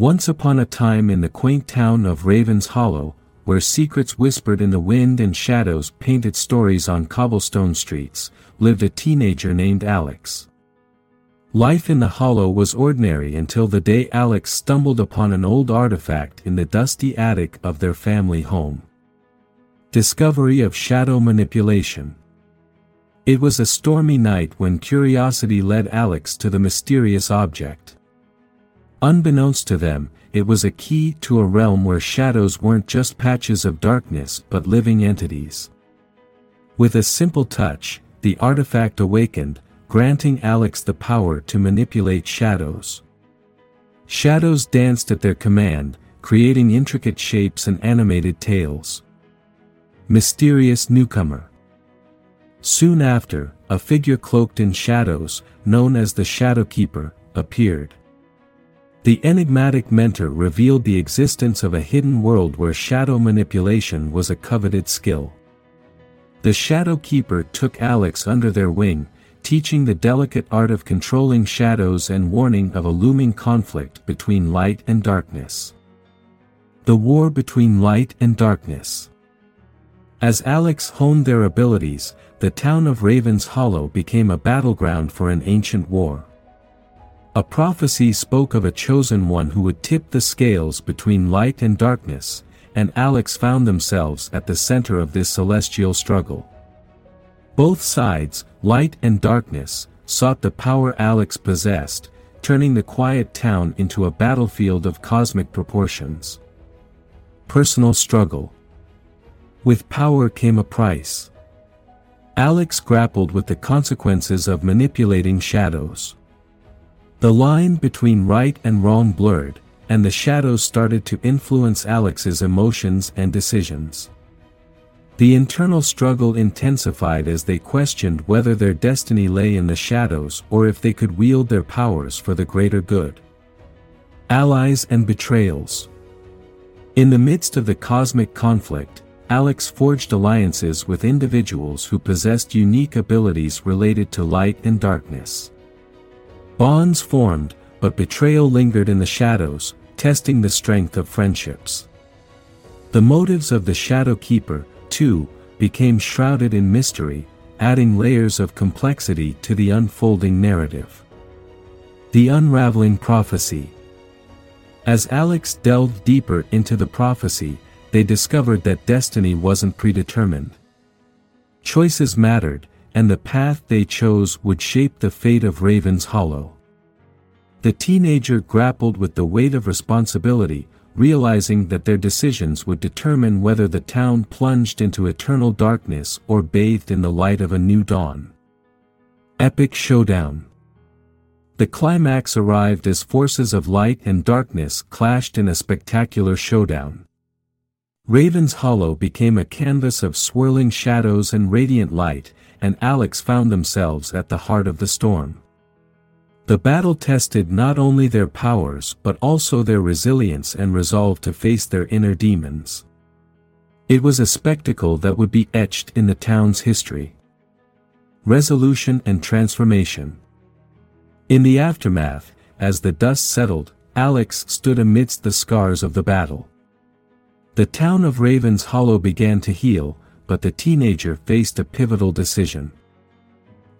Once upon a time in the quaint town of Raven's Hollow, where secrets whispered in the wind and shadows painted stories on cobblestone streets, lived a teenager named Alex. Life in the hollow was ordinary until the day Alex stumbled upon an old artifact in the dusty attic of their family home. Discovery of Shadow Manipulation It was a stormy night when curiosity led Alex to the mysterious object. Unbeknownst to them, it was a key to a realm where shadows weren't just patches of darkness but living entities. With a simple touch, the artifact awakened, granting Alex the power to manipulate shadows. Shadows danced at their command, creating intricate shapes and animated tales. Mysterious Newcomer Soon after, a figure cloaked in shadows, known as the Shadow Keeper, appeared. The enigmatic mentor revealed the existence of a hidden world where shadow manipulation was a coveted skill. The Shadow Keeper took Alex under their wing, teaching the delicate art of controlling shadows and warning of a looming conflict between light and darkness. The war between light and darkness. As Alex honed their abilities, the town of Raven's Hollow became a battleground for an ancient war. A prophecy spoke of a chosen one who would tip the scales between light and darkness, and Alex found themselves at the center of this celestial struggle. Both sides, light and darkness, sought the power Alex possessed, turning the quiet town into a battlefield of cosmic proportions. Personal struggle. With power came a price. Alex grappled with the consequences of manipulating shadows. The line between right and wrong blurred, and the shadows started to influence Alex's emotions and decisions. The internal struggle intensified as they questioned whether their destiny lay in the shadows or if they could wield their powers for the greater good. Allies and Betrayals In the midst of the cosmic conflict, Alex forged alliances with individuals who possessed unique abilities related to light and darkness. Bonds formed, but betrayal lingered in the shadows, testing the strength of friendships. The motives of the Shadow Keeper, too, became shrouded in mystery, adding layers of complexity to the unfolding narrative. The Unraveling Prophecy As Alex delved deeper into the prophecy, they discovered that destiny wasn't predetermined. Choices mattered, and the path they chose would shape the fate of Raven's Hollow. The teenager grappled with the weight of responsibility, realizing that their decisions would determine whether the town plunged into eternal darkness or bathed in the light of a new dawn. Epic Showdown The climax arrived as forces of light and darkness clashed in a spectacular showdown. Raven's Hollow became a canvas of swirling shadows and radiant light, and Alex found themselves at the heart of the storm. The battle tested not only their powers but also their resilience and resolve to face their inner demons. It was a spectacle that would be etched in the town's history. Resolution and Transformation In the aftermath, as the dust settled, Alex stood amidst the scars of the battle. The town of Ravens Hollow began to heal, but the teenager faced a pivotal decision.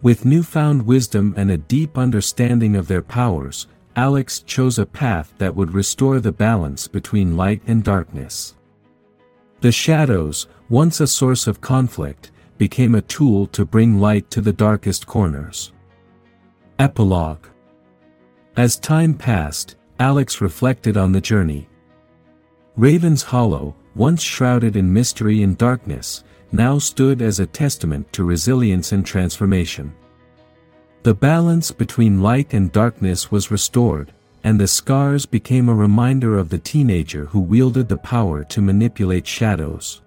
With newfound wisdom and a deep understanding of their powers, Alex chose a path that would restore the balance between light and darkness. The shadows, once a source of conflict, became a tool to bring light to the darkest corners. Epilogue As time passed, Alex reflected on the journey. Raven's Hollow, once shrouded in mystery and darkness, now stood as a testament to resilience and transformation. The balance between light and darkness was restored, and the scars became a reminder of the teenager who wielded the power to manipulate shadows.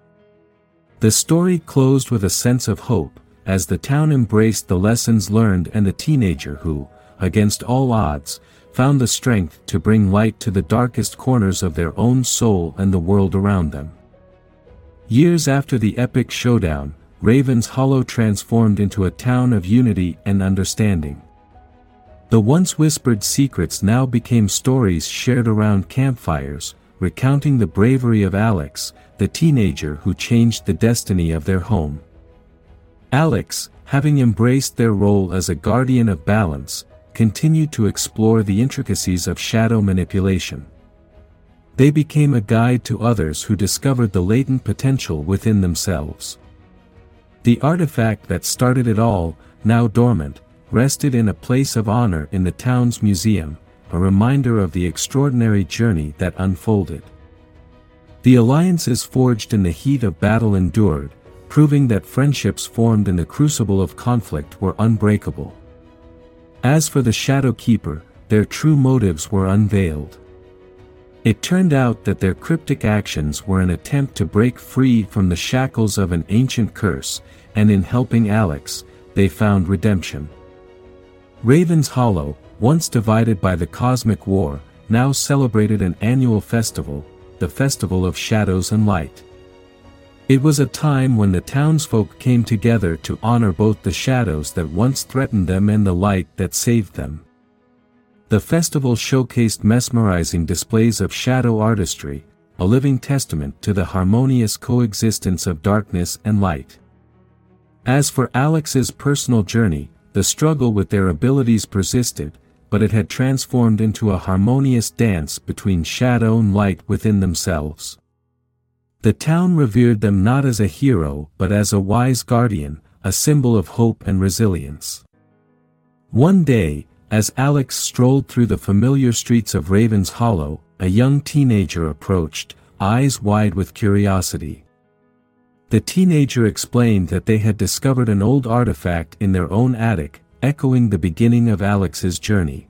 The story closed with a sense of hope, as the town embraced the lessons learned and the teenager who, against all odds, found the strength to bring light to the darkest corners of their own soul and the world around them. Years after the epic showdown, Raven's Hollow transformed into a town of unity and understanding. The once whispered secrets now became stories shared around campfires, recounting the bravery of Alex, the teenager who changed the destiny of their home. Alex, having embraced their role as a guardian of balance, continued to explore the intricacies of shadow manipulation. They became a guide to others who discovered the latent potential within themselves. The artifact that started it all, now dormant, rested in a place of honor in the town's museum, a reminder of the extraordinary journey that unfolded. The alliances forged in the heat of battle endured, proving that friendships formed in the crucible of conflict were unbreakable. As for the Shadow Keeper, their true motives were unveiled. It turned out that their cryptic actions were an attempt to break free from the shackles of an ancient curse, and in helping Alex, they found redemption. Raven's Hollow, once divided by the Cosmic War, now celebrated an annual festival, the Festival of Shadows and Light. It was a time when the townsfolk came together to honor both the shadows that once threatened them and the light that saved them. The festival showcased mesmerizing displays of shadow artistry, a living testament to the harmonious coexistence of darkness and light. As for Alex's personal journey, the struggle with their abilities persisted, but it had transformed into a harmonious dance between shadow and light within themselves. The town revered them not as a hero but as a wise guardian, a symbol of hope and resilience. One day, as Alex strolled through the familiar streets of Raven's Hollow, a young teenager approached, eyes wide with curiosity. The teenager explained that they had discovered an old artifact in their own attic, echoing the beginning of Alex's journey.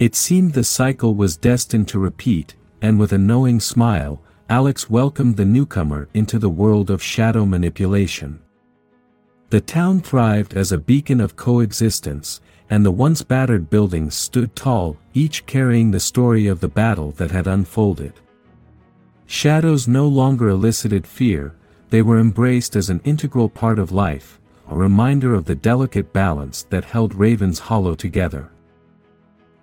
It seemed the cycle was destined to repeat, and with a knowing smile, Alex welcomed the newcomer into the world of shadow manipulation. The town thrived as a beacon of coexistence, and the once battered buildings stood tall, each carrying the story of the battle that had unfolded. Shadows no longer elicited fear, they were embraced as an integral part of life, a reminder of the delicate balance that held Raven's Hollow together.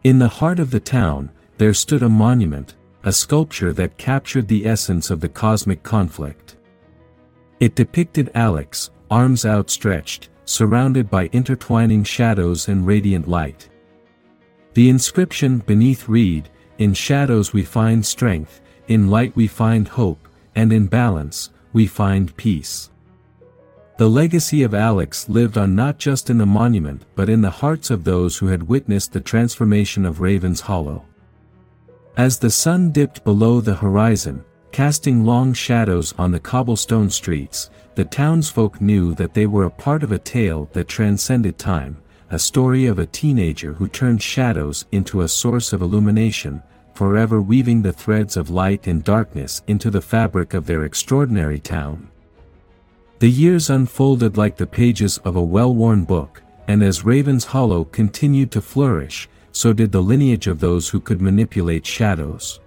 In the heart of the town, there stood a monument, a sculpture that captured the essence of the cosmic conflict. It depicted Alex, arms outstretched, surrounded by intertwining shadows and radiant light. The inscription beneath read, In shadows we find strength, in light we find hope, and in balance, we find peace. The legacy of Alex lived on not just in the monument but in the hearts of those who had witnessed the transformation of Raven's Hollow. As the sun dipped below the horizon, casting long shadows on the cobblestone streets, the townsfolk knew that they were a part of a tale that transcended time, a story of a teenager who turned shadows into a source of illumination, forever weaving the threads of light and darkness into the fabric of their extraordinary town. The years unfolded like the pages of a well-worn book, and as Raven's Hollow continued to flourish, so did the lineage of those who could manipulate shadows.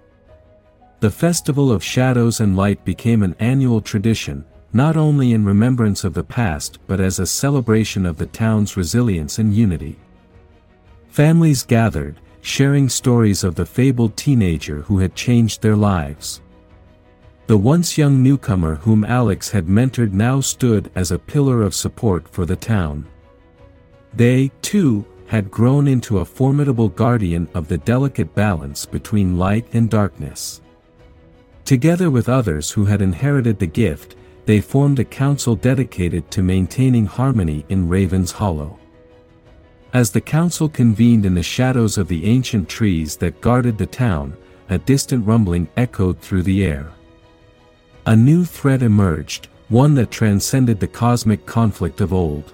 The Festival of Shadows and Light became an annual tradition, not only in remembrance of the past but as a celebration of the town's resilience and unity. Families gathered, sharing stories of the fabled teenager who had changed their lives. The once young newcomer whom Alex had mentored now stood as a pillar of support for the town. They, too, had grown into a formidable guardian of the delicate balance between light and darkness. Together with others who had inherited the gift, they formed a council dedicated to maintaining harmony in Raven's Hollow. As the council convened in the shadows of the ancient trees that guarded the town, a distant rumbling echoed through the air. A new threat emerged, one that transcended the cosmic conflict of old.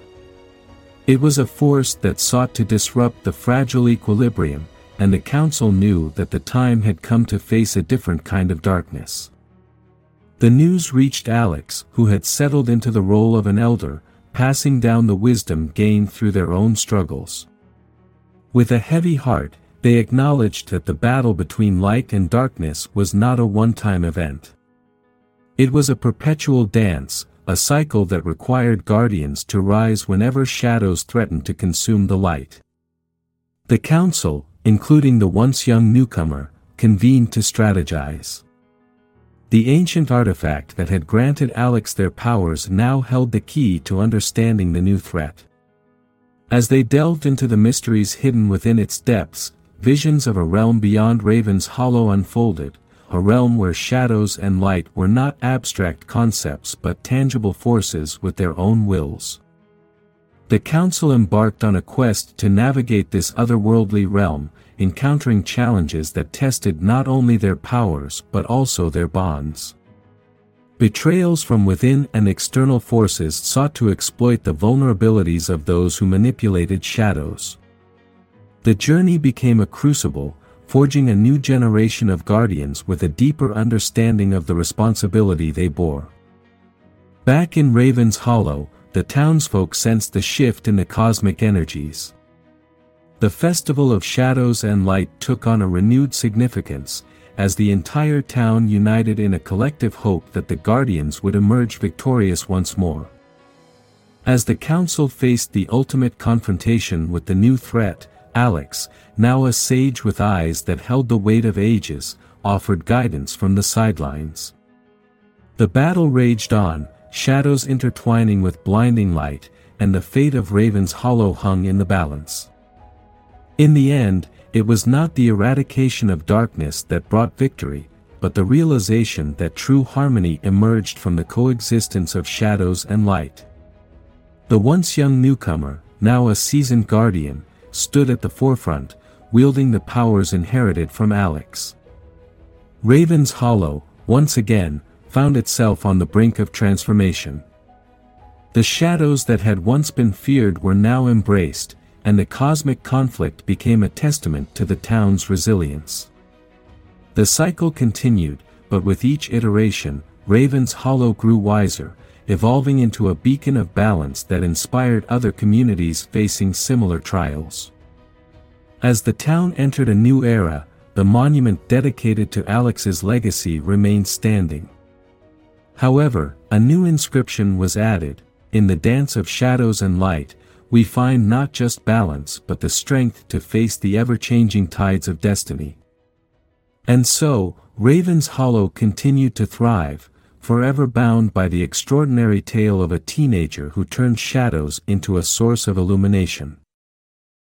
It was a force that sought to disrupt the fragile equilibrium, and the council knew that the time had come to face a different kind of darkness. The news reached Alex, who had settled into the role of an elder, passing down the wisdom gained through their own struggles. With a heavy heart, they acknowledged that the battle between light and darkness was not a one-time event. It was a perpetual dance, a cycle that required guardians to rise whenever shadows threatened to consume the light. The council, including the once young newcomer, convened to strategize. The ancient artifact that had granted Alex their powers now held the key to understanding the new threat. As they delved into the mysteries hidden within its depths, visions of a realm beyond Raven's Hollow unfolded, a realm where shadows and light were not abstract concepts but tangible forces with their own wills. The council embarked on a quest to navigate this otherworldly realm, encountering challenges that tested not only their powers but also their bonds. Betrayals from within and external forces sought to exploit the vulnerabilities of those who manipulated shadows. The journey became a crucible, forging a new generation of guardians with a deeper understanding of the responsibility they bore. Back in Raven's Hollow, the townsfolk sensed the shift in the cosmic energies. The Festival of Shadows and Light took on a renewed significance, as the entire town united in a collective hope that the Guardians would emerge victorious once more. As the council faced the ultimate confrontation with the new threat, Alex, now a sage with eyes that held the weight of ages, offered guidance from the sidelines. The battle raged on, shadows intertwining with blinding light, and the fate of Raven's Hollow hung in the balance. In the end, it was not the eradication of darkness that brought victory, but the realization that true harmony emerged from the coexistence of shadows and light. The once young newcomer, now a seasoned guardian, stood at the forefront, wielding the powers inherited from Alex. Raven's Hollow, once again, found itself on the brink of transformation. The shadows that had once been feared were now embraced, and the cosmic conflict became a testament to the town's resilience. The cycle continued, but with each iteration, Raven's Hollow grew wiser, evolving into a beacon of balance that inspired other communities facing similar trials. As the town entered a new era, the monument dedicated to Alex's legacy remained standing. However, a new inscription was added, in the dance of shadows and light, we find not just balance but the strength to face the ever-changing tides of destiny. And so, Raven's Hollow continued to thrive, forever bound by the extraordinary tale of a teenager who turned shadows into a source of illumination.